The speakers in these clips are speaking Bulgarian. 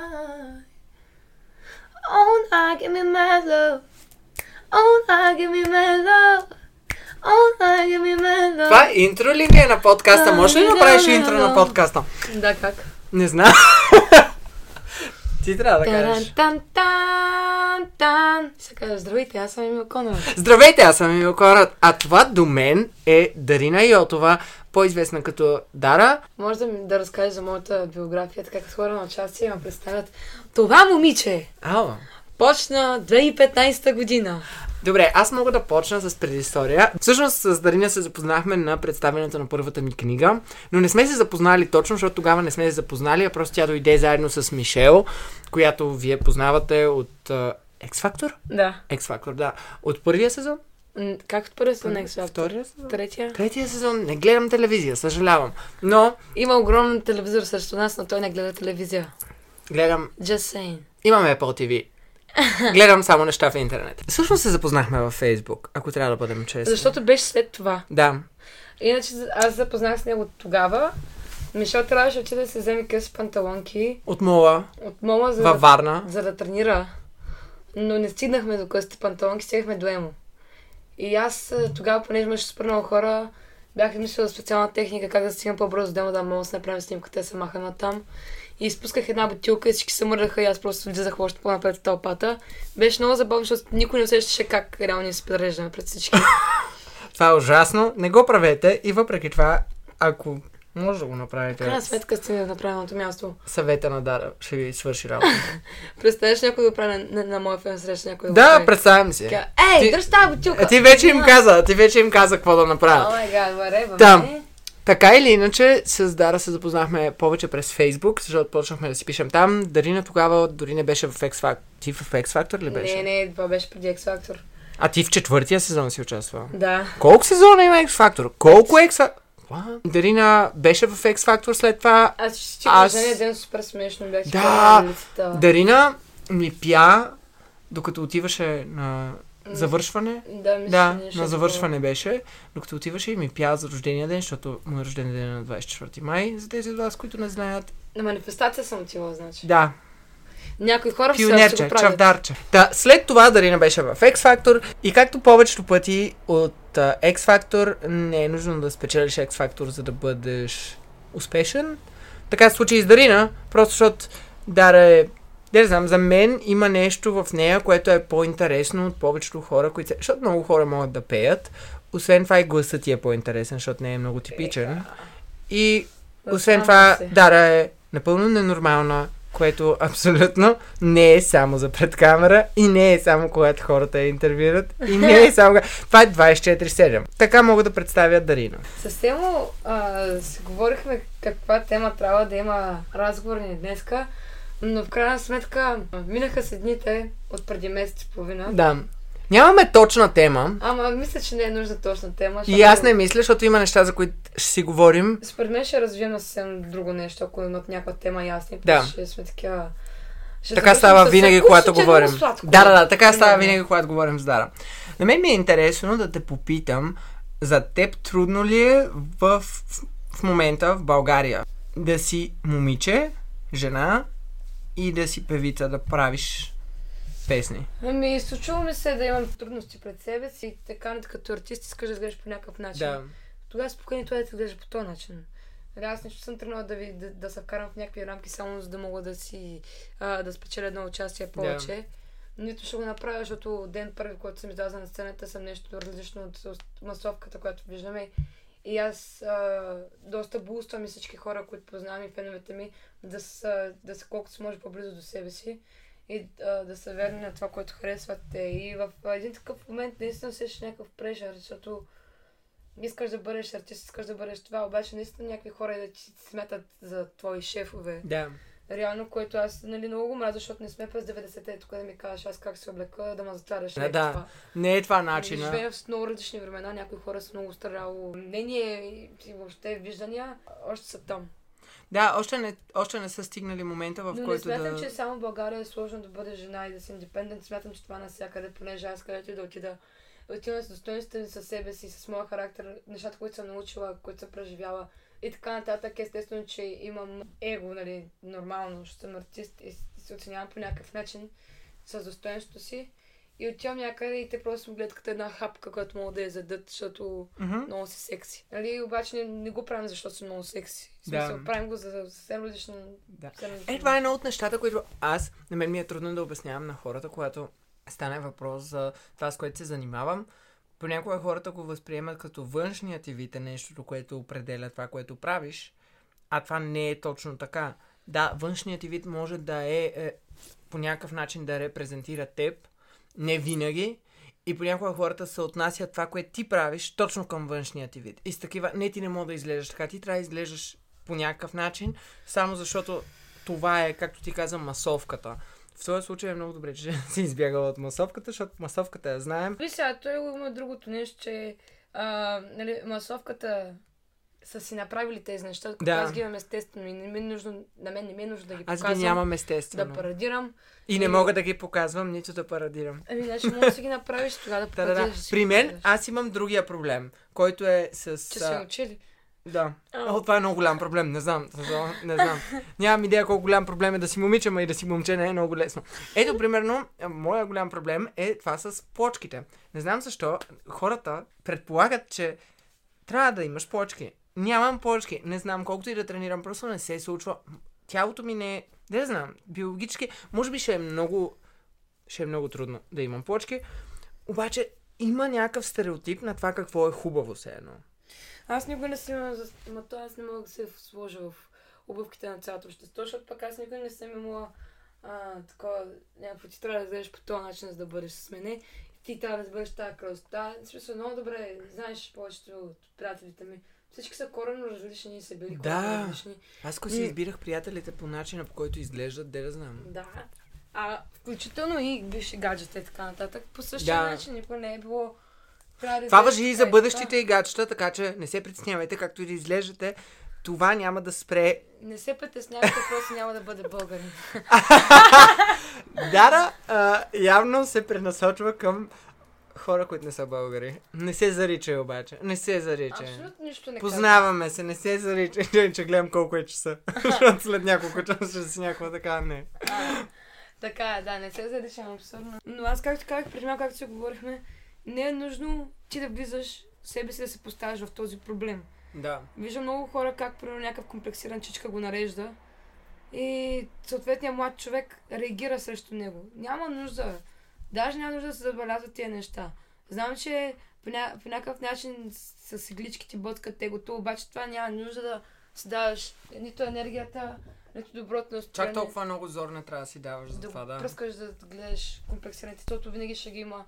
night. All night, give me my love. All night, give me my love. All night, give me my love. Това интро ли ми е на подкаста? Може ли да направиш интро на подкаста? Да, как? Не знам. Ти трябва да кажеш. тан, тан, тан. Ще кажа, здравейте, аз съм Емил Конор. Здравейте, аз съм Емил Конрад, а това до мен е Дарина Йотова, по-известна като Дара. Може да ми да разкажеш за моята биография, така като хора на участие ме представят. Това момиче Ау. почна 2015 година. Добре, аз мога да почна с предистория. Всъщност с Дарина се запознахме на представянето на първата ми книга, но не сме се запознали точно, защото тогава не сме се запознали, а просто тя дойде заедно с Мишел, която вие познавате от X-Factor? Да. X-Factor, да. От първия сезон? М, Как от първия сезон X Factor? Втория сезон? Третия? Третия сезон не гледам телевизия, съжалявам. Но Има огромен телевизор срещу нас, но той не гледа телевизия. гледам Just saying. Имаме Apple TV. Гледам само неща в интернет. Всъщност се запознахме във Фейсбук, ако трябва да бъдем честни. Защото беше след това. Да. Иначе аз запознах с него тогава. Мишел трябваше да отиде да се вземе къси панталонки От мола от мома, за, във да, Варна. за да тренира. Но не стигнахме до късите панталонки, стигнахме до емо. И аз а, тогава, понеже имаше супер много хора, бях измислила специална техника как да стигна по-бързо до да мога да си направим снимка, те се маха там. И изпусках една бутилка и всички се мърдаха и аз просто влизах още по-напред в тълпата. Беше много забавно, защото никой не усещаше как реално ни се подреждаме пред всички. Това е ужасно. Не го правете и въпреки това, ако може да го направите, В крайна сметка сте на правилното място. съвета на Дара ще ви свърши работа. Представяш някой да го прави на, на, на моя фен среща, някой да го да, представям си. Така, Ей, Ти- дръж тази бутилка! Ти вече им каза, ти вече им каза какво да О направят. май гад, whatever, Там. Така или иначе, с Дара се запознахме повече през Фейсбук, защото почнахме да си пишем там. Дарина тогава дори не беше в X Factor. Ти в X Factor ли беше? Не, не, това беше преди X Factor. А ти в четвъртия сезон си участвала. Да. Колко сезона има X Factor? Колко X Factor? Дарина беше в X Factor след това. Аз ще ти Аз- кажа, ден супер смешно бях Да. Дарина ми пя, докато отиваше на завършване. Да, мисля, Да, на е завършване беше. Докато отиваше и ми пя за рождения ден, защото му е рожден ден на 24 май, за тези от вас, които не знаят. На манифестация съм отила, значи. Да, Някои хора все още пионерче, го правят. чавдарче. Да, след това Дарина беше в X Factor и както повечето пъти от а, X Factor не е нужно да спечелиш X Factor, за да бъдеш успешен. Така се случи и с Дарина, просто защото Дара е не знам, за мен има нещо в нея, което е по-интересно от повечето хора, които... се- Защото много хора могат да пеят. Освен това и гласът ти е по-интересен, защото не е много типичен. И освен това. Дара е напълно ненормална, което абсолютно не е само за пред камера и не е само когато хората я интервюират и не е само... Това е 24-7. Така мога да представя Дарина. Съвсем а, си говорихме каква тема трябва да има разговор ни днеска, но в крайна сметка минаха се дните от преди месец и половина. Да. Нямаме точна тема Ама мисля, че не е нужда точна тема. и аз не мисля, защото има неща, за които ще си говорим. Според мен ще развием на съвсем друго нещо, ако имат някаква тема ясна. Да. Ще сме такива... Ще Така става винаги, когато говорим. Да, да, да, така става Примерно. винаги, когато говорим с Дара. На мен ми е интересно да те попитам, за теб трудно ли е в, в момента в България да си момиче, жена и да си певица, да правиш песни? Ами, случва ми се да имам трудности пред себе си, така като артист искаш да изглеждаш по някакъв начин. Тогава спокойно това да ти гледаш по този начин. Аз нещо съм тръгнала да, ви, да, да се вкарам в някакви рамки, само за да мога да си а, да спечеля едно участие повече. Нито ще го направя, защото ден първи, когато съм излязла на сцената, съм нещо различно от масовката, която виждаме. И аз а, доста буствам и всички хора, които познавам и феновете ми, да са, да са колкото се може по-близо до себе си и а, да са верни на това, което харесват те. И в един такъв момент наистина усещаш някакъв прешър, защото искаш да бъдеш артист, искаш да бъдеш това, обаче наистина някакви хора да ти смятат за твои шефове. Да. Реално, което аз нали, много го мразя, защото не сме през 90-те, тук да ми кажеш аз как се облека, да ме затваряш. Не да. това. Не е това начина. Живеем в много различни времена, някои хора са много старало мнение и въобще виждания, още са там. Да, още не, още не са стигнали момента, в Но не който смятам, да... че само в България е сложно да бъде жена и да си индепендент. Смятам, че това навсякъде, понеже аз където и да отида, отивам с достоинството със себе си, с моя характер, нещата, които съм научила, които съм преживяла, и така нататък. Естествено, че имам его, нали, нормално, защото съм артист и се оценявам по някакъв начин с достоинството си. И отивам някъде и те просто гледат като една хапка, която мога да я задат, защото mm-hmm. много си секси. Нали, обаче не, не го правим, защото си много секси. В смисъл, да. правим го за съвсем различен... Да. Е, това е едно от нещата, които аз, на мен ми е трудно да обяснявам на хората, когато стане въпрос за това, с което се занимавам. Понякога хората го възприемат като външният ти вид е нещото, което определя това, което правиш, а това не е точно така. Да, външният ти вид може да е, е по някакъв начин да репрезентира теб, не винаги. И понякога хората се отнасят това, което ти правиш, точно към външния ти вид. И с такива, не ти не мога да изглеждаш така, ти трябва да изглеждаш по някакъв начин, само защото това е, както ти каза, масовката. В този случай е много добре, че си избягала от масовката, защото масовката я знаем. Виж сега, той има другото нещо, че а, нали, масовката са си направили тези неща, като да. аз ги имам естествено и не ми е нужно, на мен не ми е нужно да ги показвам. Аз ги нямам естествено. Да парадирам. И, и не мога да ги показвам, нито да парадирам. Ами, значи може да си ги направиш тогава да парадираш. Да, да, да. При мен аз имам другия проблем, който е с... Че са учили. Да. Oh. О, това е много голям проблем. Не знам. Не знам. Нямам идея колко голям проблем е да си момиче, ма и да си момче не е много лесно. Ето, примерно, моя голям проблем е това с почките. Не знам защо хората предполагат, че трябва да имаш почки. Нямам почки. Не знам колкото и да тренирам, просто не се случва. Тялото ми не е... Не знам. Биологически, може би ще е много... Ще е много трудно да имам почки. Обаче има някакъв стереотип на това какво е хубаво се едно. Аз никога не съм ма то аз не мога да се сложа в обувките на цялото общество, защото пък аз никога не съм имала а, такова, някакво ти трябва да вземеш по този начин, за да бъдеш с мене. Ти трябва да бъдеш тази красота. Смисъл, много добре, знаеш повечето от приятелите ми. Всички са коренно различни и са били да. различни. Аз ако си избирах приятелите по начина, по който изглеждат, де да знам. Да. А включително и бивши гаджета и така нататък. По същия да. начин никога не е било да Това въжи и за бъдещите игачета, така че не се притеснявайте, както и да изглеждате. Това няма да спре. Не се притеснявайте, просто няма да бъде българин. да, да, явно се пренасочва към хора, които не са българи. Не се заричай обаче. Не се заричай. Абсолютно нищо не Познаваме казвам. се, не се заричай. че гледам колко е часа. Защото след няколко часа ще си някаква така, не. А, така е, да, не се заричам абсурдно. Но аз, както казах преди малко, както си говорихме, не е нужно ти да влизаш себе си да се поставяш в този проблем. Да. Виждам много хора как, примерно, някакъв комплексиран чичка го нарежда и съответният млад човек реагира срещу него. Няма нужда. Даже няма нужда да се забелязват тия неща. Знам, че по, ня... по някакъв начин с иглички ти бъткат тегото, обаче това няма нужда да си даваш нито енергията, нито доброто настроение. Чак толкова много зор не трябва да си даваш за да това, да. Пръскаш да гледаш комплексираните, защото винаги ще ги има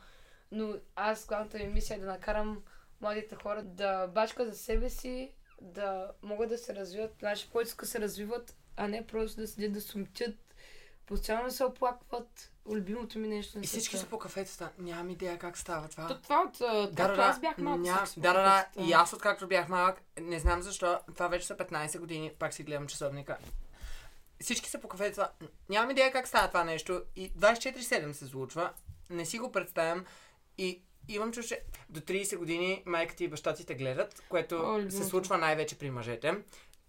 но аз главната ми мисия е да накарам младите хора да бачкат за себе си, да могат да се развиват, наши който иска се развиват, а не просто да седят да сумтят, постоянно се оплакват. Любимото ми нещо. И всички са по кафетата. Нямам идея как става това. То, това от да, да, аз бях малък. Ня... Да, да, да. И аз откакто бях малък, не знам защо, това вече са 15 години, пак си гледам часовника. Всички са по кафетата. Нямам идея как става това нещо. И 24-7 се случва. Не си го представям. И имам че до 30 години майка ти и баща ти те гледат, което О, се случва най-вече при мъжете.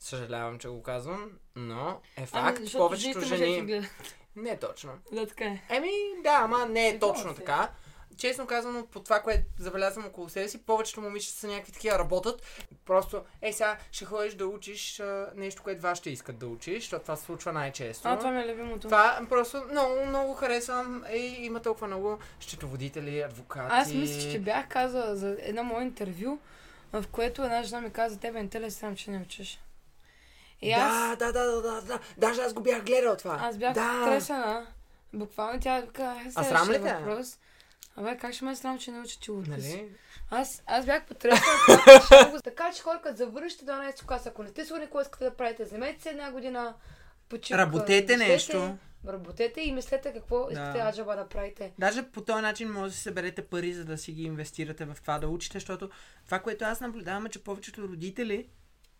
Съжалявам, че го казвам, но е факт. Ами, Повечето жени... Не точно. Да, така е. Еми, да, ама не е точно така честно казано, по това, което забелязвам около себе си, повечето момичета са някакви такива работят. Просто, е, сега ще ходиш да учиш а, нещо, което вас ще искат да учиш, защото това се случва най-често. А, това ми е любимото. Това просто много, много харесвам. Е, има толкова много счетоводители, адвокати. Аз мисля, че бях казала за едно мое интервю, в което една жена ми каза, тебе ли срам, че не учиш? И аз... Да, да, да, да, да. Даже аз го бях гледал това. Аз бях да. тресена. Буквално тя каза, а срам ли те? Въпрос. Абе, как ще ме срам, че не уча чулото нали? Аз, аз бях потресна. така че хора, като завършите 12 клас, ако не сте сигурни какво искате да правите, вземете се една година почивка. Работете нещо. Работете и мислете какво искате да. аджаба да правите. Даже по този начин може да си съберете пари, за да си ги инвестирате в това да учите, защото това, което аз наблюдавам е, че повечето родители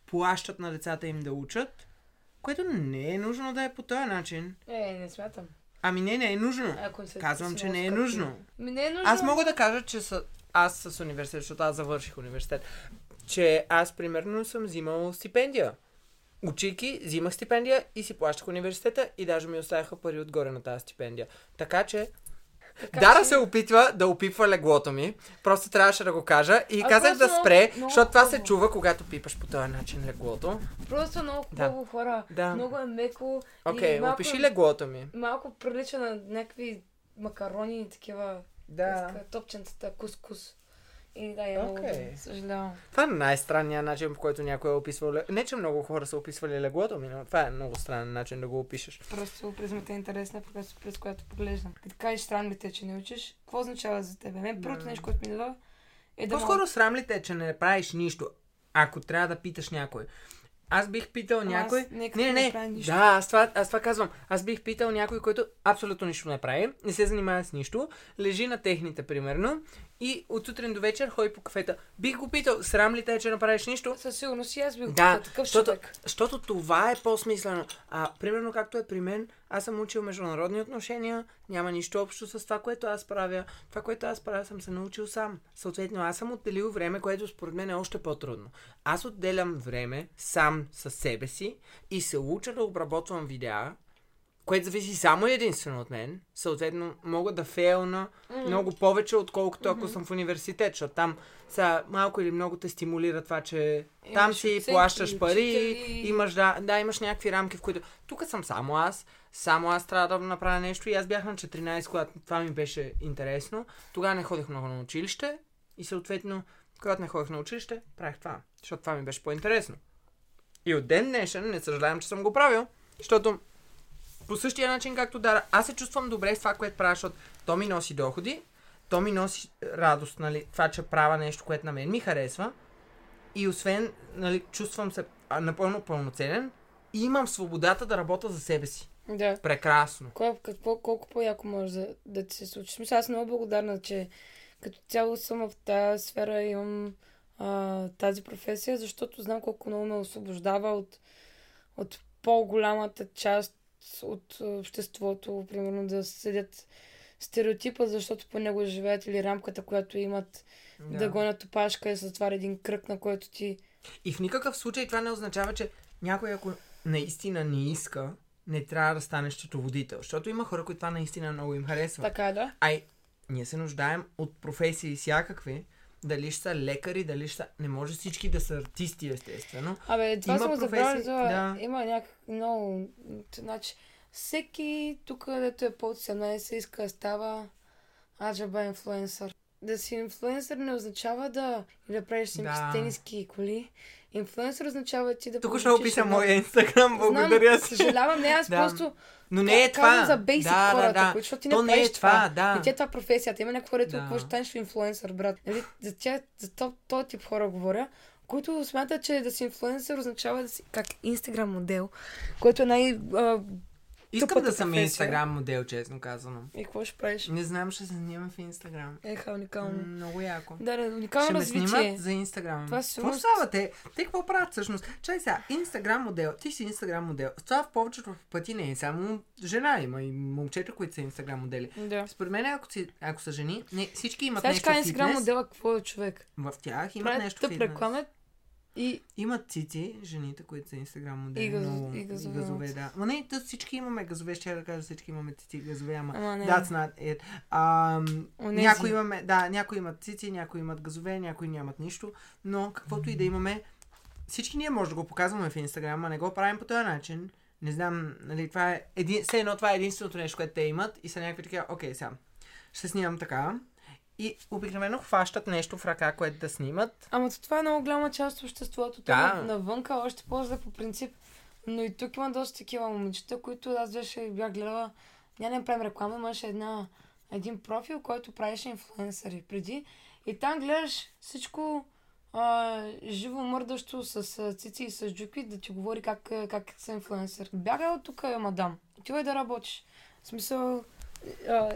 плащат на децата им да учат, което не е нужно да е по този начин. Е, не смятам. Ами не, не е нужно. Ако се Казвам, че не е нужно. Ми не е нужно. Аз мога да кажа, че са, аз с университет, защото аз завърших университет. че аз примерно съм взимал стипендия. Учейки, взимах стипендия и си плащах университета и даже ми оставяха пари отгоре на тази стипендия. Така че така, Дара че... се опитва да опипва леглото ми. Просто трябваше да го кажа и а казах да спре, много, защото това се чува, когато пипаш по този начин леглото. Просто много хубаво да. хора. Да. Много е меко. Окей, okay, опиши леглото ми. Малко прилича на някакви макарони и такива. Да. Топченцата, кус-кус. И да, я okay. много съжалявам. Това е най-странният начин, по който някой е описвал. Не, че много хора са описвали леглото ми, но това е много странен начин да го опишеш. Просто призмата е интересна, през, през която поглеждам. Като кажеш срам ли те, че не учиш, какво означава за тебе? Мен първото нещо, което ми дава е да. По-скоро срам ли те, че не правиш нищо, ако трябва да питаш някой. Аз бих питал Ама някой. Аз не, не, не. Да, аз това, аз това казвам. Аз бих питал някой, който абсолютно нищо не прави, не се занимава с нищо, лежи на техните, примерно, и от сутрин до вечер ходи по кафета. Бих го питал, срам ли те, че направиш нищо? Със сигурност и аз бих да, такъв защото, човек. Защото това е по-смислено. А, примерно, както е при мен, аз съм учил международни отношения, няма нищо общо с това, което аз правя. Това, което аз правя, съм се научил сам. Съответно, аз съм отделил време, което според мен е още по-трудно. Аз отделям време сам със себе си и се уча да обработвам видеа, което зависи само единствено от мен. Съответно, мога да фейлна mm-hmm. много повече, отколкото ако mm-hmm. съм в университет, защото там са малко или много те стимулира това, че имаш там си оценки, плащаш пари, учители. имаш, да, да, имаш някакви рамки, в които тук съм само аз, само аз трябва да направя нещо и аз бях на 14, когато това ми беше интересно. Тогава не ходех много на училище и съответно, когато не ходех на училище, правих това, защото това ми беше по-интересно. И от ден днешен не съжалявам, че съм го правил, защото по същия начин, както Дара, аз се чувствам добре с това, което правя, защото то ми носи доходи, то ми носи радост, нали, това, че правя нещо, което на мен ми харесва. И освен, нали, чувствам се напълно пълноценен и имам свободата да работя за себе си. Да. Прекрасно. Кол, какво, колко по-яко може да, да ти се случи? Смисъл, аз съм много благодарна, че като цяло съм в тази сфера и имам а, тази професия, защото знам колко много ме освобождава от, от по-голямата част от обществото, примерно да следят стереотипа, защото по него живеят или рамката, която имат да, да гонят опашка и се затваря един кръг, на който ти... И в никакъв случай това не означава, че някой, ако наистина не иска, не трябва да стане счетоводител. Защото има хора, които това наистина много им харесва. Така е, да. Ай, ние се нуждаем от професии всякакви, дали ще са лекари, дали ще са... Не може всички да са артисти, естествено. Абе, това има съм забравили, да. има някак много... Значи, всеки тук, където е под 18, иска да става аджаба инфлуенсър. Да си инфлуенсър не означава да, да правиш снимки да. с тениски коли. Инфлуенсър означава ти да Тук ще опиша моя инстаграм, благодаря си. Съжалявам, не, аз да. просто но не е това. за бейсик да, хората, да, да. защото ти не не е това. това. Да. Не ти е това професията. Има някакво рето, какво ще станеш инфлуенсър, брат. Нали, за, тя, за то, то тип хора говоря, които смятат, че да си инфлуенсър означава да си как инстаграм модел, което е най- Искам да съм инстаграм модел, честно казано. И какво ще правиш? Не знам, ще се снимам в инстаграм. Еха, уникално. М- много яко. Да, да, уникално ще развитие. Ще ме снимат за инстаграм. Това си Какво става те? Те какво правят всъщност? Чай сега, инстаграм модел. Ти си инстаграм модел. Това в повечето пъти не е само жена. Има и момчета, които са инстаграм модели. Да. Според мен, ако, си, ако са жени, не, всички имат Сега нещо инстаграм модела какво е човек? В тях имат нещо тъп фитнес. реклама, и... Имат цици, жените, които са инстаграм модели. И, газ... но... и газове. И газове да. Ма не, тъс всички имаме газове, ще я да кажа всички имаме цици и газове, ама, ама не. that's not it. А, някои имаме, да, някои имат цици, някои имат газове, някои нямат нищо, но каквото и да имаме, всички ние може да го показваме в инстаграм, а не го правим по този начин. Не знам, нали, това е, един, все едно това е единственото нещо, което те имат и са някакви такива, окей, сега, ще снимам така, и обикновено хващат нещо в ръка, което да снимат. Ама това е много голяма част от обществото. Да. Навънка още по-зле по принцип. Но и тук има доста такива момичета, които аз беше бях гледала. Няма не правим реклама, имаше една, един профил, който правеше инфлуенсъри преди. И там гледаш всичко а, живо мърдащо с цици и с джуки да ти говори как, как са инфлуенсър. Бягай от тук, мадам. Отивай да работиш. В смисъл,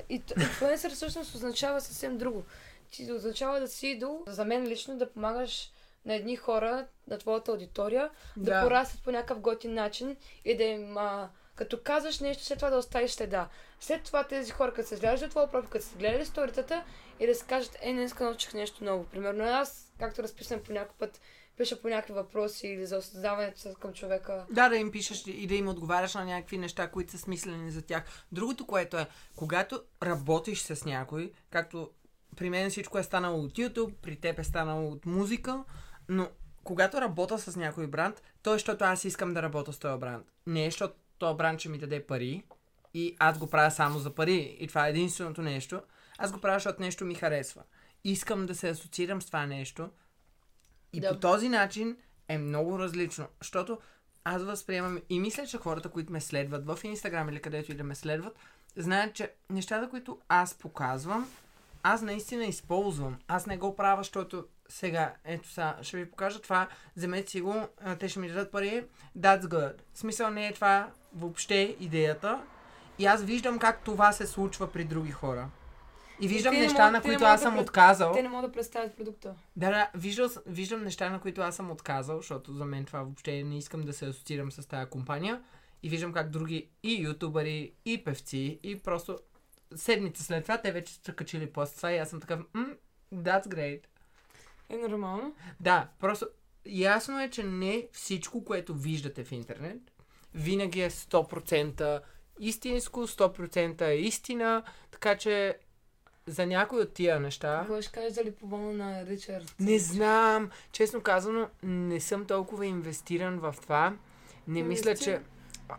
инфлуенсър всъщност означава съвсем друго. Ти означава да си идол, за мен лично да помагаш на едни хора, на твоята аудитория, да, да порастват по някакъв готин начин и да им а, Като казваш нещо, след това да оставиш следа. След това тези хора, като се гледаш за твоя профил, като са гледали сторитата и да си кажат, е, днес научих нещо ново. Примерно аз, както разписвам по някой път, пиша по някакви въпроси или за осъзнаването към човека. Да, да им пишеш и да им отговаряш на някакви неща, които са смислени за тях. Другото, което е, когато работиш с някой, както при мен всичко е станало от YouTube, при теб е станало от музика, но когато работя с някой бранд, то е, защото аз искам да работя с този бранд. Не е, защото този бранд ще ми даде пари и аз го правя само за пари и това е единственото нещо. Аз го правя, защото нещо ми харесва. Искам да се асоциирам с това нещо и да. по този начин е много различно, защото аз възприемам и мисля, че хората, които ме следват в Инстаграм или където и да ме следват, знаят, че нещата, които аз показвам, аз наистина използвам. Аз не го правя, защото сега, ето сега, ще ви покажа това, вземете си го, те ще ми дадат пари, that's good. В смисъл не е това въобще идеята. И аз виждам как това се случва при други хора. И виждам и неща, на които аз съм да отказал. Те не могат да представят продукта. Да, да, виждал, виждам неща, на които аз съм отказал, защото за мен това въобще не искам да се асоциирам с тази компания. И виждам как други и ютубъри, и певци, и просто седмица след това те вече са качили пост това и аз съм такъв, mm, that's great. Е нормално. Да, просто ясно е, че не всичко, което виждате в интернет, винаги е 100% истинско, 100% е истина, така че за някои от тия неща... Какво ще кажеш дали помогна на Ричард? Не знам. Честно казано, не съм толкова инвестиран в това. Не мисля, че...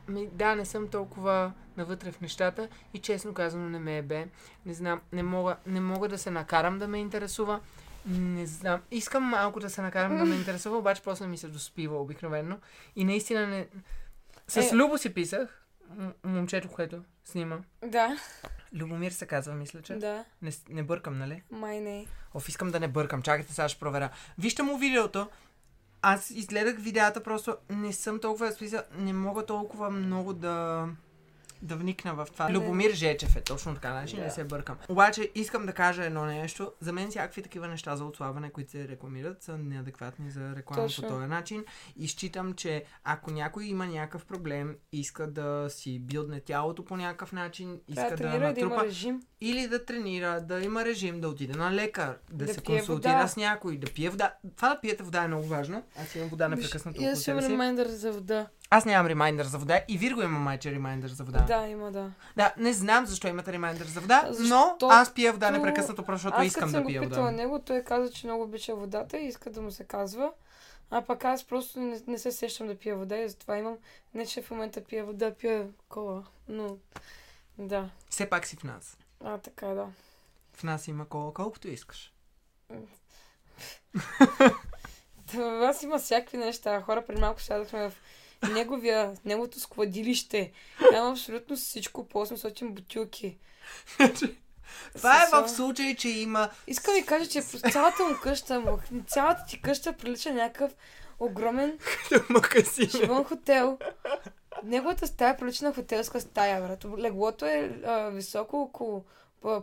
Ми, да, не съм толкова навътре в нещата и честно казано не ме е бе. Не знам, не мога, не мога да се накарам да ме интересува. Не знам. Искам малко да се накарам да ме интересува, обаче после ми се доспива обикновено. И наистина не... С е... Любо си писах, момчето, което снима. Да. Любомир се казва, мисля, че. Да. Не, не бъркам, нали? Май не. Оф, искам да не бъркам. Чакайте, сега ще проверя. Вижте му видеото. Аз изгледах видеята, просто не съм толкова смисъл, не мога толкова много да да вникна в това. Любомир Жечев е точно така, значи yeah. не се бъркам. Обаче искам да кажа едно нещо. За мен всякакви такива неща за отслабване, които се рекламират, са неадекватни за реклама точно. по този начин. И считам, че ако някой има някакъв проблем, иска да си билдне тялото по някакъв начин, иска да, да натрупа... Да режим. Или да тренира, да има режим, да отиде на лекар, да, да се консултира вода. с някой, да пие вода. Това да пиете вода е много важно. Аз имам вода непрекъснато. Аз имам ремайндър за вода. Аз нямам ремайндър за вода и Вирго има майче ремайндър за вода. Да, има, да. Да, не знам защо имате ремайндър за вода, Защото... но аз пия вода непрекъснато, защото аз искам да пия вода. Аз него, той каза, че много обича водата и иска да му се казва. А пък аз просто не, не се сещам да пия вода и затова имам... Не, че в момента пия вода, пия кола. Но, да. Все пак си в нас. А, така, да. В нас има кола, колкото искаш. В нас има всякакви неща. Хора, преди малко сядахме в неговия, неговото складилище. Няма абсолютно всичко по 800 бутилки. Това е в случай, че има... Искам ви кажа, че цялата му къща, цялата ти къща прилича някакъв огромен живон хотел. Неговата стая прилича на хотелска стая, брат. Леглото е а, високо около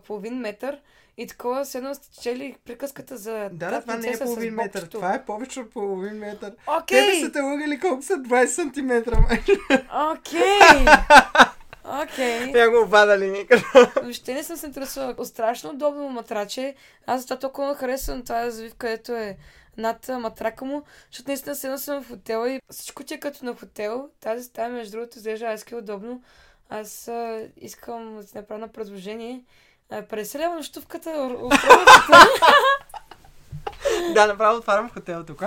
половин метър и такова, се едно сте чели приказката за Да, да това не е половин метър, това е повече от половин метър. Okay. Те са те лъгали колко са 20 сантиметра, Окей! Окей. Те го обадали никъде. Въобще не съм се интересувала. Страшно удобно матраче. Аз затова толкова харесвам тази завив, където е над матрака му, защото наистина седна съм в хотела и всичко ти е като на хотел. Тази стая, между другото, изглежда айски удобно. Аз а, искам да си направя на предложение. 50 лева нощувката Да, направо отварям хотел тук.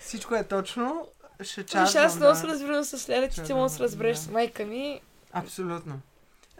Всичко е точно. Ще чакам. Ще аз много се разбирам с Леля, ти може да се разбереш с майка ми. Абсолютно.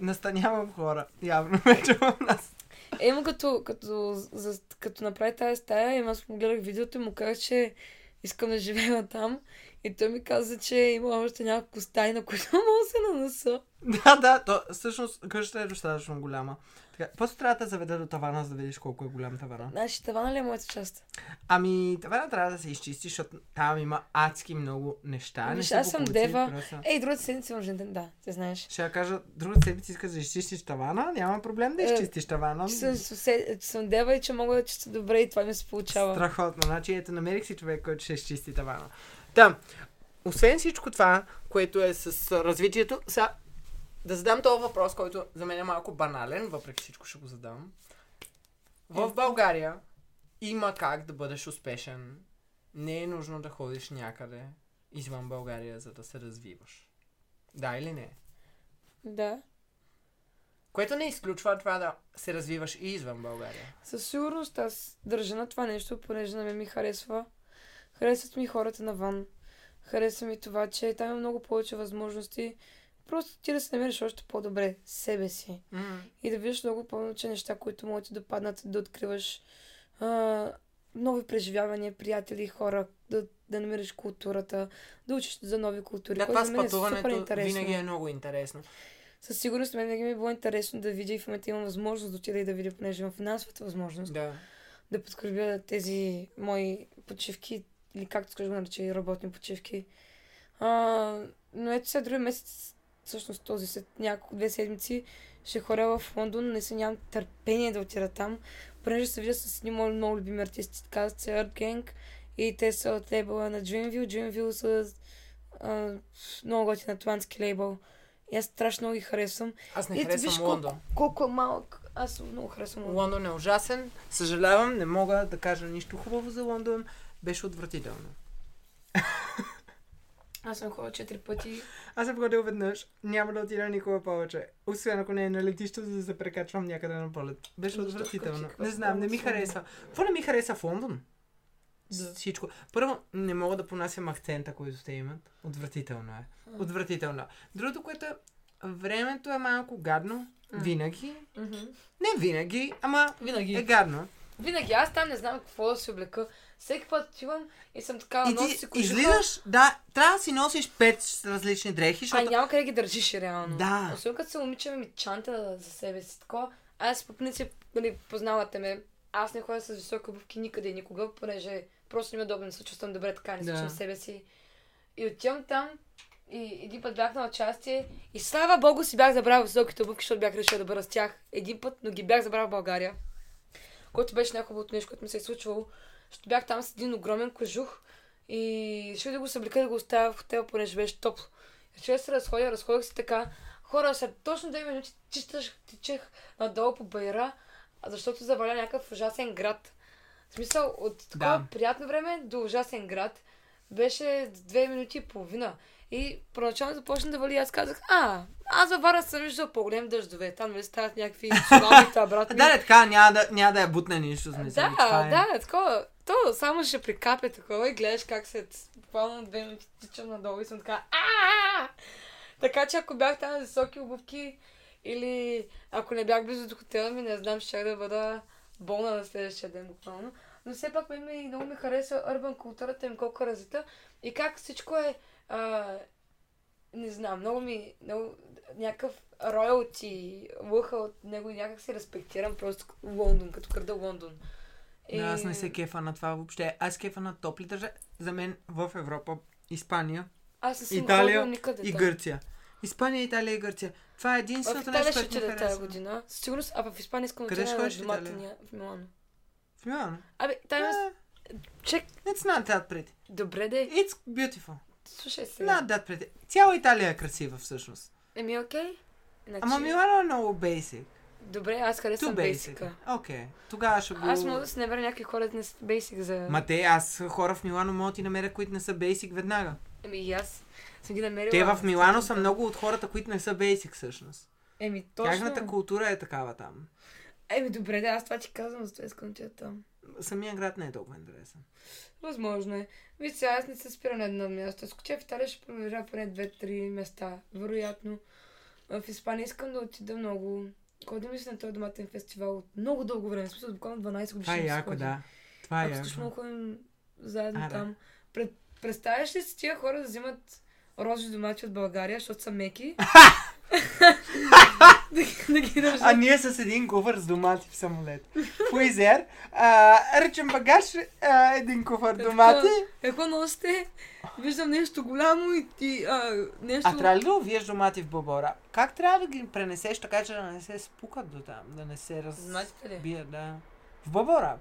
Настанявам хора. Явно вече в нас. Емо като, като, за, като направи тази стая, и аз му гледах видеото и му казах, че искам да живея там. И той ми каза, че има още няколко стаи, на които мога да се нанеса. Да, да, то, всъщност къщата е достатъчно голяма. Така, просто трябва да заведа до тавана, за да видиш колко е голям тавана. Значи тавана ли е моята част? Ами, тавана трябва да се изчисти, защото там има адски много неща. Виж, аз съм дева. Просто... Ей, другата седмица имам жен да, ти знаеш. Ще я кажа, другата седмица искаш да изчистиш тавана, няма проблем да е, изчистиш тавана. Че съм, че съм дева и че мога да чиста добре и това ми се получава. Страхотно, значи ето намерих си човек, който ще изчисти тавана. Та, освен всичко това, което е с развитието, сега да задам този въпрос, който за мен е малко банален, въпреки всичко ще го задам. В България има как да бъдеш успешен. Не е нужно да ходиш някъде извън България, за да се развиваш. Да или не? Да. Което не изключва това да се развиваш и извън България. Със сигурност аз държа на това нещо, понеже на мен ми харесва. Харесват ми хората навън. Харесва ми това, че там има много повече възможности. Просто ти да се намериш още по-добре себе си. Mm. И да видиш много повече неща, които могат ти да паднат, да откриваш а, нови преживявания, приятели, хора, да, да намериш културата, да учиш за нови култури. Да, това с е супер пътуването интересно. винаги е много интересно. Със сигурност мен винаги ми е било интересно да видя и в момента имам възможност да отида и да видя, понеже имам финансовата възможност Да. да подкрепя тези мои почивки, или както скажа го нарече, работни почивки. А, но ето сега другия месец, всъщност този след няколко две седмици, ще хоря в Лондон. Не се нямам търпение да отида там, понеже се видя с едни мои много любими артисти, казват се Earth Gang и те са от лейбъла на Dreamville. Dreamville са а, много готин атлантски лейбъл. И аз страшно много ги харесвам. Аз не И харесвам виж Лондон. Колко е малък. Аз много харесвам Лондон. Лондон е ужасен. Съжалявам, не мога да кажа нищо хубаво за Лондон. Беше отвратително. Аз съм ходила четири пъти. Аз съм ходил веднъж. Няма да отида никога повече. Освен ако не е на летището, за да се прекачвам някъде на полет. Беше отвратително. Не знам, не ми харесва. Какво не ми хареса в Лондон? Да. Всичко. Първо, не мога да понасям акцента, който те имат. Отвратително е. Отвратително. Другото, което е, времето е малко гадно. Винаги. Мгм. Не винаги, ама Винаги. е гадно. Винаги. Аз там не знам какво да се облека. Всеки път отивам и съм така, И носи ти кожуха. излизаш, да, трябва да си носиш пет различни дрехи, А защото... няма къде ги държиш реално. Да. Освен като се момиче ми чанта за себе си. Такова. Аз по принцип, нали, познавате ме. Аз не ходя с високи обувки никъде никога, понеже просто не ми е удобно, не се чувствам добре така, не се Да. себе си. И отивам там и един път бях на участие и слава богу си бях забравил високите обувки, защото бях решила да бъда с тях един път, но ги бях забравил в България. Което беше най-хубавото нещо, което ми се е случвало. Защото бях там с един огромен кожух и реших да го съблека да го оставя в хотел, понеже беше топло. Да се разходя, разходях се така. Хора, след точно 2 минути тичах, тичах надолу по байра, защото заваля някакъв ужасен град. В смисъл, от такова Да. приятно време до ужасен град беше 2 минути и половина. И първоначално започна да вали, аз казах, а, аз във Варна съм виждал по-голем дъждове. Там нали стават някакви цунами, това брат. Да, да, така, няма да, няма да я бутне нищо, смисъл. Да, е. да, такова. То само ще прикапе такова и гледаш как се буквално две минути тичам надолу и съм така а Така че ако бях там с високи обувки или ако не бях близо до хотела ми, не знам, ще да бъда болна на следващия ден буквално. Но все пак мен ми, много ми харесва урбан културата им колко развита и как всичко е а, не знам, много ми, много, някакъв роялти лъха от него и някак се респектирам просто Лондон, като кръда Лондон. Да, аз не се кефа на това въобще. Аз кефа на топли държави. За мен в Европа, Испания Аз не съм Италия никъде и. Гърция. Испания, Италия и Гърция. Това е единственото нещо, което ми тази година. Със сигурност, а в Испания искам да отида на домата ни в Милано. В Милано. Абе, там е... Ah, Чек, It's not that pretty. добре де. It's beautiful. Слушай сега. Not that pretty. Цяла Италия е красива всъщност. Еми, окей. Значи, Ама Милано е много basic. Добре, аз харесвам basic. бейсика. Окей. Тогава ще го... Аз мога да се набера някакви хора да не са бейсик за... Ма те, аз хора в Милано могат да ти намеря, които не са basic веднага. Еми, и аз съм ги намерила. Те в Милано са Да. много от хората, които не са basic всъщност. Еми, точно. Тяхната култура е такава там. Еми, добре, да, аз това ти казвам, затова искам да отида там. Самия град не е толкова интересен. Възможно е. Виж сега, аз не се спира на едно място. Ако отида в Италия, ще проверя поне 2-3 места. Вероятно. В Испания искам да отида много. Ходим ли се на този доматен фестивал от много дълго време. Смисъл, буквално 12 години. Това е яко, да. Това е Ако яко. ходим заедно А, да. там. Пред, представяш ли си тия хора да взимат розови домати от България, защото са меки? да, ги- държат. А ние с един куфър с домати в самолет. Фуизер, а, ръчен багаж, а, един домати. Е, какво носите? Виждам нещо голямо и ти... А, нещо... А трябва ли да увиеш домати в бобора? Как трябва да ги пренесеш така, че да не се спукат до там, да не се разбият, да. В бобора.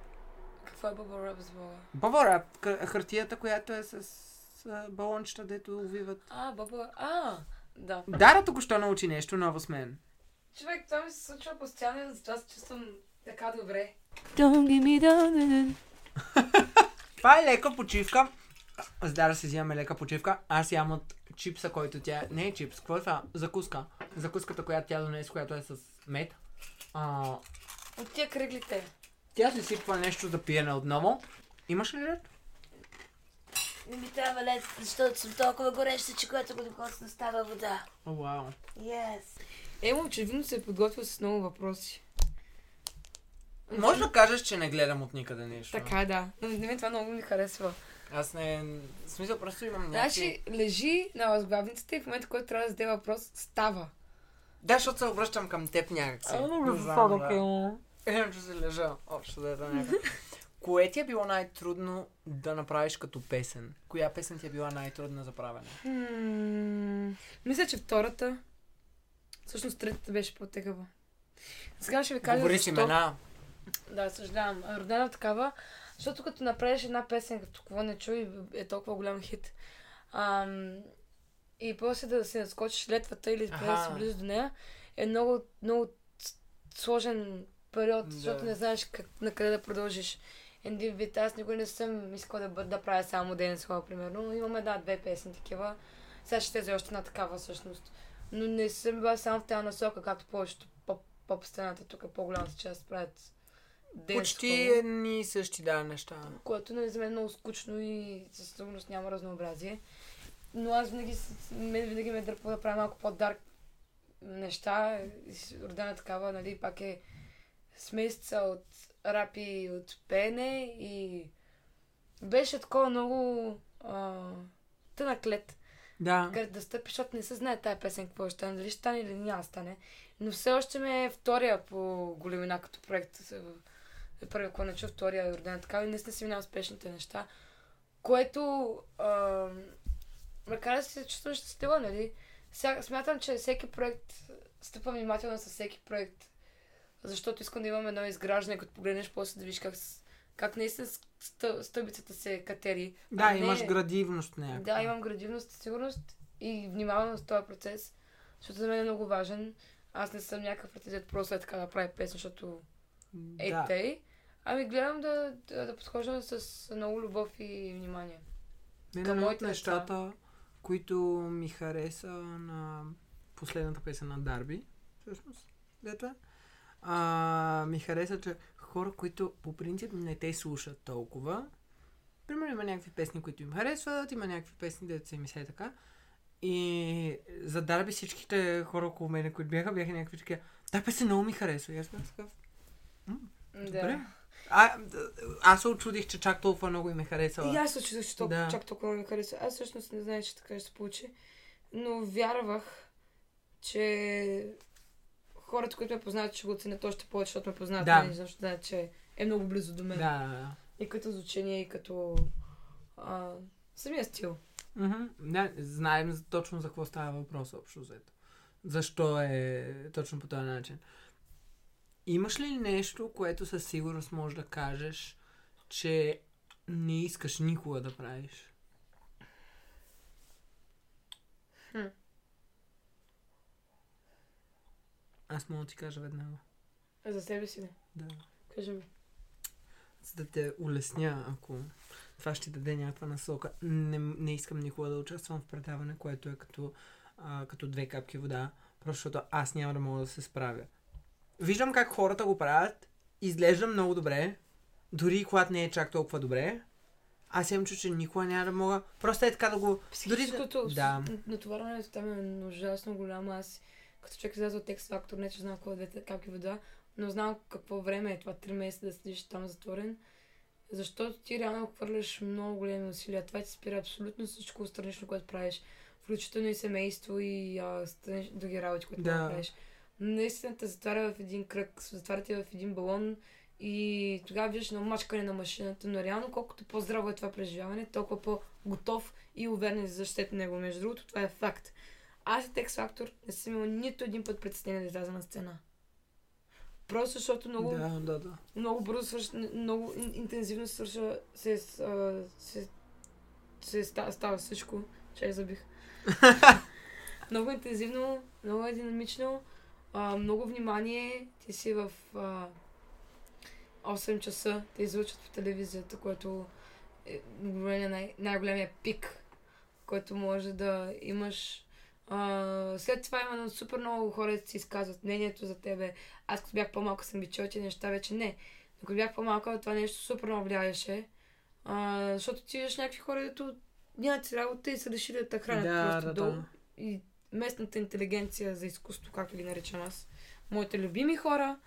Какво е Баба Ръб с? Бобора, къ- хартията, която е с, с балончета, дето увиват. А, Баба... А, Да. Дара току-що научи нещо ново с мен. Човек, това ми се случва постоянно, затова се чувствам така добре. Don't give me down. Това е лека почивка. С Дара си взимаме лека почивка. Аз ям от чипса, който тя... Не е чипс, какво е това? Закуска. Закуската, която тя донесе, която е с мед. А, От тия кръглите. тя си сипва нещо за пиене отново. Имаш ли ред? Не ми трябва лед, защото съм толкова гореща, че когато го докосна става вода. О, вау. Yes. Емо очевидно се е подготвил с много въпроси. Може да кажеш, че не гледам от никъде нещо. Така, да. Но на мен това много ми харесва. Аз не... В смисъл, просто имам някакви... Значи, лежи на възглавницата и в момента, който трябва да зададе въпрос, става. Да, защото се обръщам към теб някакси. Не знам, да. Иначе се лежа. Общо да е някак. Кое ти е било най-трудно да направиш като песен? Коя песен ти е била най-трудна за правене? Хм, Мисля, че втората. Всъщност третата беше по-тегава. Сега ще ви кажа Говори защо. имена. Да, съжалявам. Родена такава, защото като направиш една песен, като кого не чуй, е толкова голям хит. Ам, и после да се наскочиш летвата или да Аха. си близо до нея, е много, много сложен период, Да. защото не знаеш как, на къде да продължиш. Един вид, аз никога не съм искала да, бъда, да правя само ден слава, примерно. но Имам една-две песни такива. Сега ще тези още една такава всъщност. Но не съм била само в тази насока, както повечето поп, сцената тук е по-голямата част правят dance Почти едни и същи да неща. което нали, за мен е много скучно и със сигурност няма разнообразие. Но аз винаги, мен винаги ме е дърпало да правя малко по-дарк неща. Родена такава, нали, пак е смесица от рап и от пеене и беше такова много а, тънък лед Да. къде да стъпиш, защото не се знае тая песен какво ще стане, дали ще стане или няма стане. Но все още ме е втория по големина като проект. Е първия, ако не чу втория родена така и наистина си минава успешните неща. Което а, макар да се чувствам щастлива, нали? Сега, смятам, че всеки проект стъпва внимателно с всеки проект, защото искам да имам едно изграждане, като погледнеш после да видиш как, как наистина стъ- стълбицата се катери. Да, а не- имаш градивност някаква. да, имам градивност, сигурност и внимавам с този процес, защото за мен е много важен. Аз не съм някакъв претендент просто е така да правя песен, защото е да. тъй. Ами гледам да, да, да подхождам с много любов и внимание. Мен от моите деца. нещата, които ми хареса на последната песен на Дарби, всъщност, дето е, а, ми хареса, че хора, които по принцип не те слушат толкова, примерно има някакви песни, които им харесват, има някакви песни, дето се ми се така, и за Дарби всичките хора около мен, които бяха, бяха някакви такива, тази песен много ми харесва. И аз бях такъв, добре. А, аз се очудих, че чак толкова много им е харесала. И аз се чудих, че толкова, Да. чак толкова ми хареса. Аз всъщност не знаех, че така ще се получи. Но вярвах, че хората, които ме познават, ще го оценят още повече, защото ме познават. Да. мен, защото знаят, че е много близо до мен. Да, да, да. И като звучение, и като а, самия стил. Мгм. Да, знаем точно за какво става въпрос общо взето. Защо е точно по този начин. Имаш ли нещо, което със сигурност можеш да кажеш, че не искаш никога да правиш? Аз мога да ти кажа веднага. За себе си, не. Да. Кажи ми. За да те улесня, ако това ще даде някаква насока. Не, не искам никога да участвам в предаване, което е като, а, като две капки вода, просто защото аз няма да мога да се справя. Виждам как хората го правят, изглежда много добре, дори и когато не е чак толкова добре. Аз имам чу, че никога няма да мога. Просто е така да го... Дори. Психическото Да. да. натоварването там е ужасно голямо. Аз като човек излезе от текст фактор, не че знам какво е двете капки вода, но знам какво време е това 3 месеца да седиш там затворен. Защото ти реално хвърляш много големи усилия. Това ти спира абсолютно всичко странично, което правиш. Включително и семейство и а, странич- други работи, които Да. правиш. Наистина те затваря в един кръг, затваря те в един балон и тогава виждаш едно мачкане на машината, но реално колкото по-здраво е това преживяване, толкова по-готов и уверен за защита него. Между другото, това е факт. Аз и Текс Фактор не съм имал нито един път притеснение да изляза на сцена. Просто защото много, Да, да, да. много бързо свършва, много ин- интензивно свършва, се, а, се, се ста, става всичко. Че я забих. много интензивно, много е динамично, а, много внимание. Ти си в а, 8 часа, те излучат по телевизията, което е най- най-големия пик, който може да имаш. А, след това има супер много хора, да си изказват мнението за тебе. Аз като бях по-малка съм ви чула, неща вече не. Но като бях по-малка, това нещо супер много влияеше. А, защото ти виждаш някакви хора, които нямат си работа и са решили да те хранят Да, просто да, долу. да. И местната интелигенция за изкуство, както ги наричам аз. Моите любими хора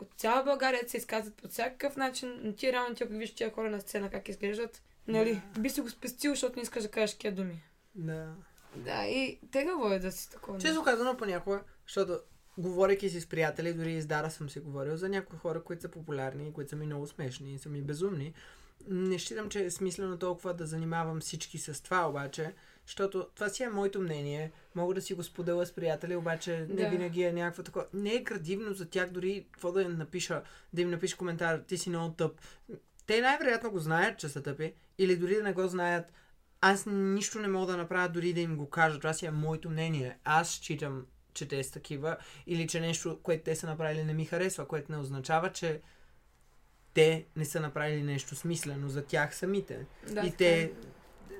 от цяла България се изказват по всякакъв начин, но ти реално ти ако виж тия хора на сцена как изглеждат, нали, би си го спестил, защото не искаш да кажеш такива думи. Да. Да, и тегаво е да си такова. Често казано понякога, защото говорейки си с приятели, дори и с Дара съм си говорил за някои хора, които са популярни, които са ми много смешни и са ми безумни. Не считам, че е смислено толкова да занимавам всички с това, обаче, защото това си е моето мнение. Мога да си го споделя с приятели, обаче не Да. винаги е някакво такова. Не е градивно за тях дори какво да им напиша, да им напиша коментар, ти си много тъп. Те най-вероятно го знаят, че са тъпи, или дори да не го знаят, аз нищо не мога да направя дори да им го кажа. Това си е моето мнение. Аз считам, че те са такива или че нещо, което те са направили не ми харесва, което не означава, че те не са направили нещо смислено за тях самите. да, и те... е.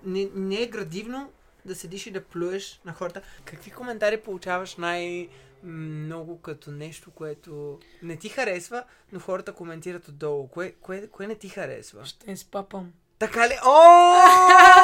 Не, не е градивно да седиш и да плюеш на хората. Какви коментари получаваш най- много като нещо, което не ти харесва, но хората коментират отдолу. Кое, кое, кое не ти харесва? Ще им спапам. Така ли? О!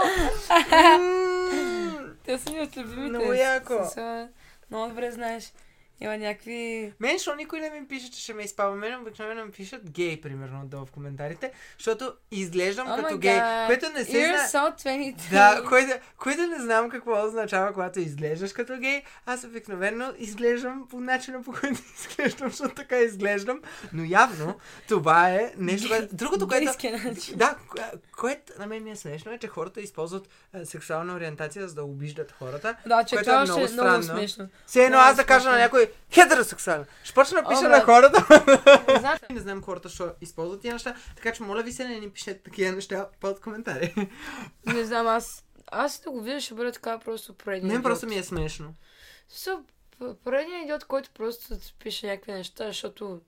М, Те са ми от любимите. Много яко. Са, много добре знаеш. Има някакви... Мен, защо никой не ми пише, че ще ме изпава? Мен обикновено ми пишат гей, примерно, отдолу в коментарите, защото изглеждам Oh като гей, което не се You're знае. so 23. Да, което, което не знам какво означава, когато изглеждаш като гей. Аз обикновено изглеждам по начина, по който изглеждам, защото така изглеждам. Но явно това е нещо, което... Другото, което... Да, кое- което на мен ми е смешно е, че хората използват а, сексуална ориентация, за да обиждат хората. Да, че което това е ще много е много странно. смешно. Все едно аз да кажа на смешно. някой хетеросексуален. Ще почна да пиша О, на хората. Знаете, не знам хората, що използват тия неща, така че моля ви се не ни пишете такива неща под коментари. не знам, аз... Аз да го видя, ще бъде така просто предния Не, просто ми е смешно. Со, предният идиот, който просто пише някакви неща, защото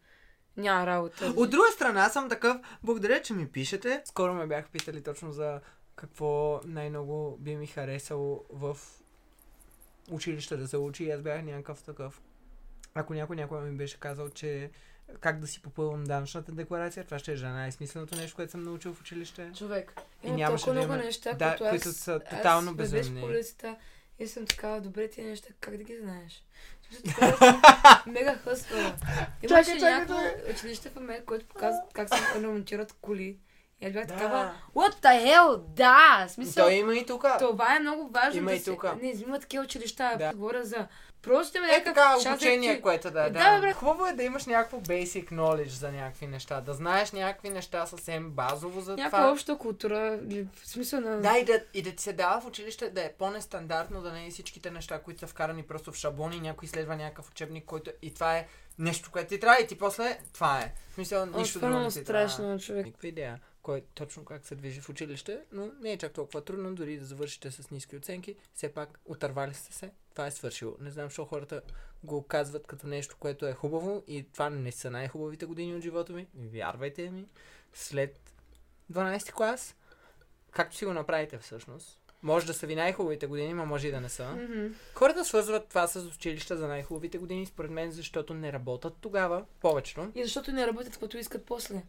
няма работа. От друга страна съм такъв, благодаря, че ми пишете. Скоро ме бях питали точно за какво най-много би ми харесало в училище да се учи и аз бях някакъв такъв. Ако някой някой ми беше казал, че как да си попълвам данъчната декларация, това ще е най-смисленото нещо, което съм научил в училище. Човек. И Има нямаше толкова да много има- неща, да, които, аз, които са тотално аз безумни. по улицата и съм така, добре тия неща, как да ги знаеш? Мега хъсвала. Имаше някакво училище в Америка, което показва как се ремонтират коли. И аз бях Да. такава, what the hell, да, смисъл, Той има и тук. това е много важно Има да и се... тука. Не, има такива училища, Да. говоря за... Просто има Е така, част, обучение, дето- което да е. Да, Да. Хубаво е да имаш някакво basic knowledge за някакви неща. Да знаеш някакви неща съвсем базово за Някаква това. обща култура, в смисъл на... Да, и да, и да ти се дава в училище да е по-нестандартно, да не е всичките неща, които са вкарани просто в шаблони, някой следва някакъв учебник, който и това е нещо, което ти трябва и ти после това е. В смисъл, нищо е друго не ти трябва. страшно, човек. Никаква идея, кой точно как се движи в училище, но не е чак толкова трудно, дори да завършите с ниски оценки. Все пак, отървали сте се, това е свършило. Не знам, защо хората го казват като нещо, което е хубаво и това не са най-хубавите години от живота ми. Вярвайте ми, след 12 клас, както си го направите всъщност, може да са ви най-хубавите години, но може и да не са. Мгм. Хората свързват това с училища за най-хубавите години, според мен, защото не работят тогава, повечето. И защото не работят, като искат после.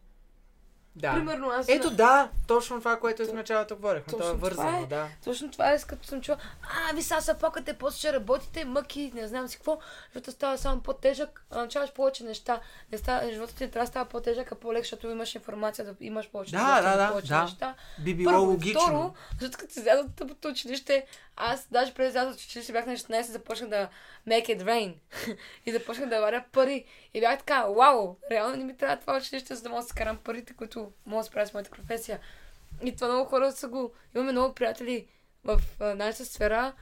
Да. Примерно аз... Ето да, точно това, което в началото говорихме. Точно Това е това вързано, е. да. Точно това е, като съм чула. А, ви сега се пакате, после ще работите, мъки, не знам си какво, защото става само по-тежък, а научаваш повече неща. Не става, животът ти не трябва да става по-тежък, а по-лек, защото имаш информация, да имаш повече, Да, да, до да, повече да. неща. Би било Първо, логично. второ, защото като изляза от тъпото училище, аз даже преди да изляза от училище бях на 16 започнах да make it rain. и започнах да варя пари. И бях така, вау, реално не ми трябва това училище, за да мога да си карам парите, които мога да справя с моята професия. И това много хора са го... Имаме много приятели в нашата сфера,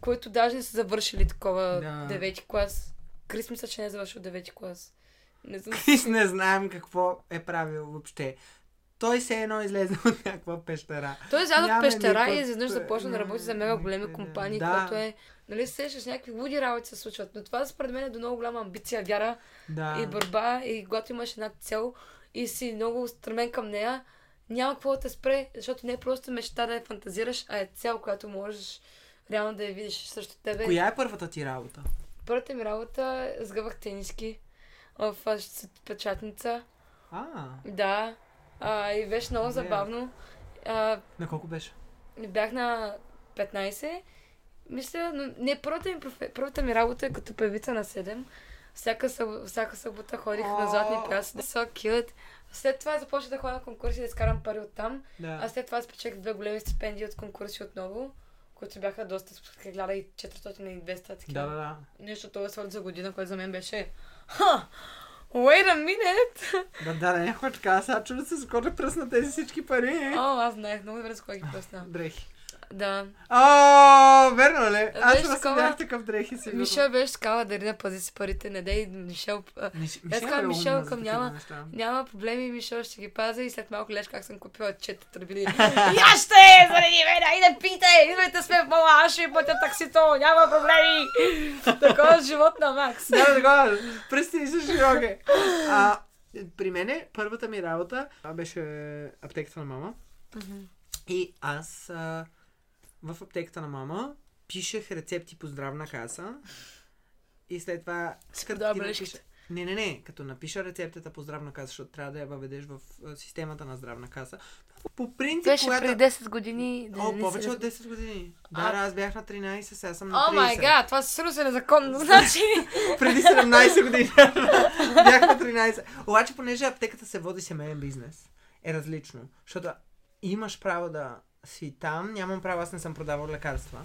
които даже не са завършили такова Да. девети клас. Крис мисля, че не е завършил девети клас. Не знам. Крис не знаем какво е правил въобще. той се едно излезе от някаква пещера. Той излезе от пещера никаква- и изведнъж започна да работи за мега големи компании, Да. което е... Нали се сещаш, някакви луди работи се случват. Но това според мен е до много голяма амбиция, вяра Да. и борба. И когато имаш една цел и си много стремен към нея, няма какво да те спре, защото не е просто мечта да я фантазираш, а е цел, която можеш реално да я видиш срещу тебе. Коя е първата ти работа? Първата ми работа е сгъвах тениски в печатница. А, Да. А, и беше много забавно. А, на колко беше? бях на 15. Мисля, но не, първата ми, първата ми работа е като певица на 7. Всяка, съб... всяка събота ходих на златни пясъци. So cute. След това започнах да ходя на конкурси да изкарам пари оттам. Да. А след това спечех две големи стипендии от конкурси отново, които бяха доста, спечелих 1400 и 200 такива. Да, да, да. Нещо толкова за година, което за мен беше... Ха! Wait a minute! Да, да, не, някой така, сега чува се, скоро пръсна тези всички пари. О, аз знаех много добре с кой ги пръсна. Дрехи. Да. О, верно ли? Аз Беше съм такова. бях такъв дрехи си. Мишел беше такава, Дарина, пази си парите, не дей, Мишел... а, Аз казвам, Мишел към няма, няма проблеми, Мишел ще ги паза и след малко гледаш как съм купила чета тръбили. Я ще, заради мен, айде пите, идвайте сме в мала, аз ще платя таксито, няма проблеми. Такова живот на Макс. Да, да, да, пръсти се широке. А, при мене първата ми работа беше аптеката на мама. И аз а, в аптеката на мама пишех рецепти по здравна каса. И след това... ти бележките. Не, не, не. Като напиша рецептата по здравна каса, защото трябва да я въведеш в системата на здравна каса. По принцип, Беше когато... преди 10 години. О, не повече се- от 10 години. Да, А- да, аз бях на 13, сега съм на О 30. май гад, това със сигурност е незаконно. Значи, Преди 17 години. Бях на 13. Обаче, понеже аптеката се води семейен бизнес, е различно. Защото имаш право да си нямам право, аз не съм продавал лекарства.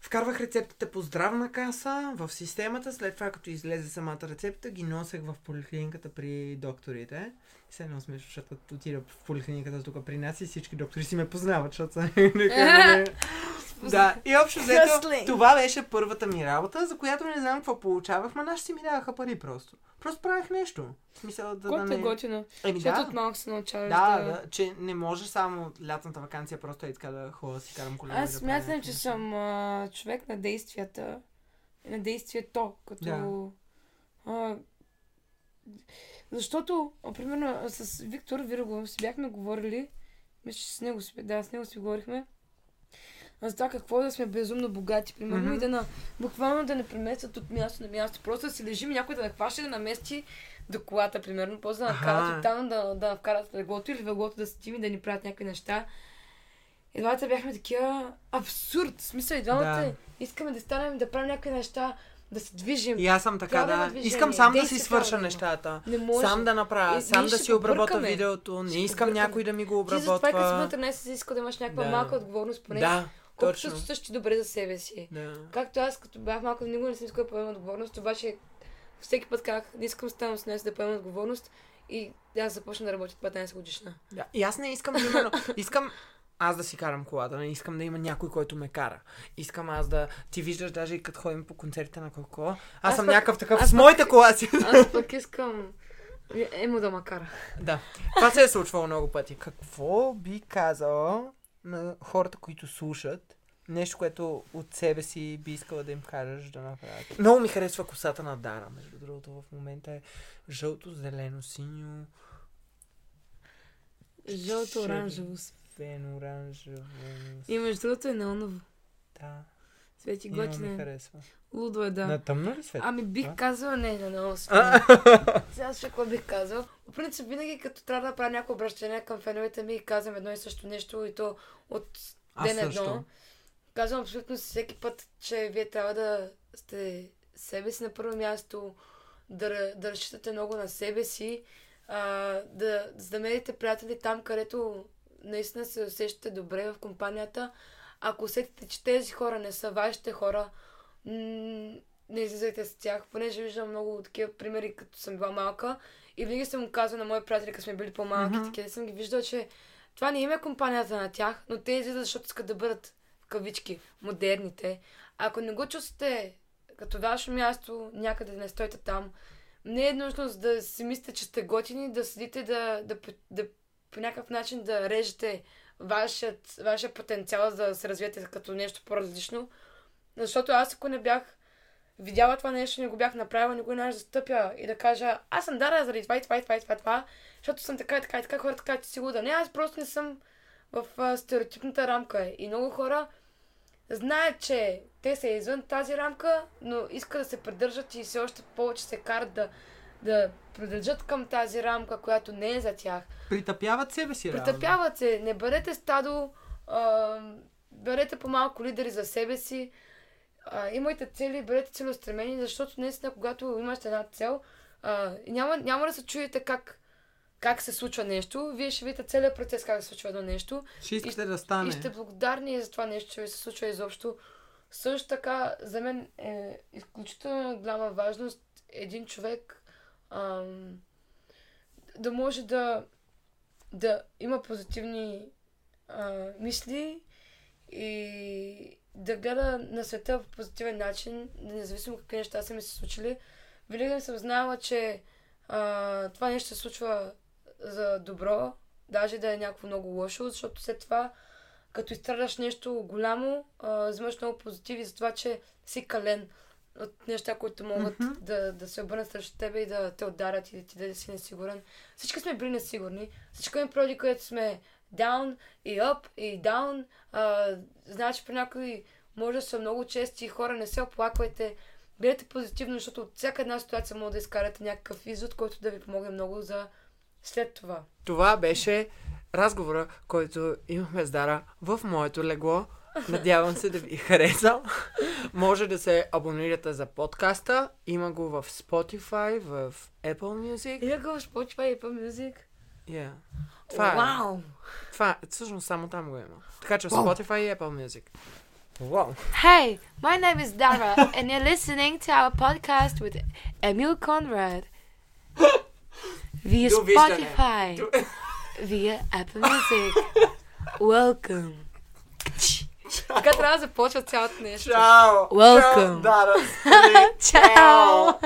Вкарвах рецептите по здравна каса в системата, след това като излезе самата рецепта, ги носех в поликлиниката при докторите. И се едно смешно, защото отида в поликлиниката тук при нас и всички доктори си ме познават, защото са... да, и общо взето, това беше първата ми работа, за която не знам какво получавах, ма наши си ми даваха пари просто. Просто правих нещо. В смисъл да, да е не... готино. Еми Защото да. от малко се научаваш Да, да... да, че не може само лятната вакансия просто е така да ходя да си карам колело. Аз да смятам, че съм а, човек на действията. На действието, като... А, защото, а, примерно, с Виктор Вирогов си бяхме говорили, мисля, че с него, си- да, с него си говорихме, за това какво да сме безумно богати, примерно, Мгм. и да на, буквално да не преместят от място на място, просто да си лежим и някой да нахваща и да намести до колата, примерно, после да накарат оттам да, да вкарат леглото или леглото да седим и да ни правят някакви неща. И двамата бяхме такива абсурд. В смисъл, и двамата Да. искаме да станем да правим някакви неща, да се движим. И аз съм така, да да. Искам сам да си свърша да нещата. Не може. Сам да направя, И сам да си обработя видеото. Не Ще искам побъркаме. някой да ми го Ти затова, като си на обработва. 13, си иска да имаш някаква Да. малка отговорност, поне Да, колкото се чувстваш добре за себе си. Да. Както аз, като бях малко, никога не съм искала да поема отговорност, обаче всеки път казах, не искам да ставам с днес да поема отговорност и аз започна да работя от 15 годишна. Да. И аз не искам, примерно, искам аз да си карам колата, не искам да има някой, който ме кара. Искам аз да... Ти виждаш даже и като ходим по концертите на Коко. Аз, Аз съм пък- някакъв такъв аз с моята кола си. Аз пък искам емо да ма кара. да. Това се е случвало много пъти. Какво би казала на хората, които слушат нещо, което от себе си би искала да им кажеш да направят? Много ми харесва косата на Дара, между другото. В момента е жълто, зелено, синьо, Жълто, оранжево. червено, оранжево. И между другото е неоново. Да. Свети Много ми готине. харесва. Лудо е, да. На тъмно ли свет? Ами бих Да. казала не, не, не, А, Сега ще какво бих казал. По принцип, винаги като трябва да правя някакво обращение към феновете ми, казвам едно и също нещо и то от ден също. едно. Казвам абсолютно всеки път, че вие трябва да сте себе си на първо място, да, да разчитате много на себе си, а, да, за да намерите приятели там, където наистина се усещате добре в компанията. Ако усетите, че тези хора не са вашите хора, не излизайте с тях, понеже виждам много такива примери, като съм била малка и винаги съм го казвала на мои приятели, като сме били по-малки, Мгм. такива съм ги виждала, че това не им е компанията на тях, но те излизат, защото искат да бъдат в кавички модерните. Ако не го чувствате като ваше място, някъде не стойте там, не е нужно да си мислите, че сте готини, да седите да, да, да по някакъв начин да режете вашият, вашия потенциал за да се развиете като нещо по-различно. Защото аз ако не бях видяла това нещо, не го бях направила, не го нямаше да стъпя и да кажа, аз съм дара заради това и това и това и това, това защото съм така и така и така, хората така, че си луда. Не, аз просто не съм в а, стереотипната рамка. И много хора знаят, че те са извън тази рамка, но искат да се придържат и все още повече се карат да, да придържат към тази рамка, която не е за тях. Притъпяват себе си, Притъпяват се. Не бъдете стадо, а, бъдете по-малко лидери за себе си, а, имайте цели, бъдете целеустремени, защото наистина, когато имаш една цел, а, няма, няма да се чуете как как се случва нещо, вие ще видите целият процес как се случва едно нещо. Ще искате и, да стане. И сте благодарни за това нещо, че ви се случва изобщо. Също така, за мен е изключително голяма важност един човек ам, да може да, да има позитивни а, мисли и да гледа на света по позитивен начин, независимо какви неща са ми се случили. Винаги съм знала, че а, това нещо се случва за добро, даже да е някакво много лошо, защото след това, като изстрадаш нещо голямо, а, взимаш много позитиви за това, че си кален от неща, които могат mm-hmm. да, да се обърнат срещу тебе и да те ударят и да ти да си несигурен. Всички сме били несигурни. Всички имаме проди, където сме down и up и down. А, значи при някои може да са много чести хора, не се оплаквайте. Гледайте позитивно, защото от всяка една ситуация може да изкарате някакъв извод, който да ви помогне много за след това. Това беше разговора, който имахме с Дара в моето легло. Надявам се да ви хареса. Може да се абонирате за подкаста. Има го в Spotify, в Apple Music. Има го в Spotify и Apple Music. Yeah. Това wow. е. Това е. Всъщност само там го има. Така че в Spotify и Apple Music. Wow. Hey, my name is Dara and you're listening to our podcast with Emil Conrad. via Spotify, via Apple Music. Welcome. Така трябва да започва цялото нещо. Чао! Welcome. Чао! Чао!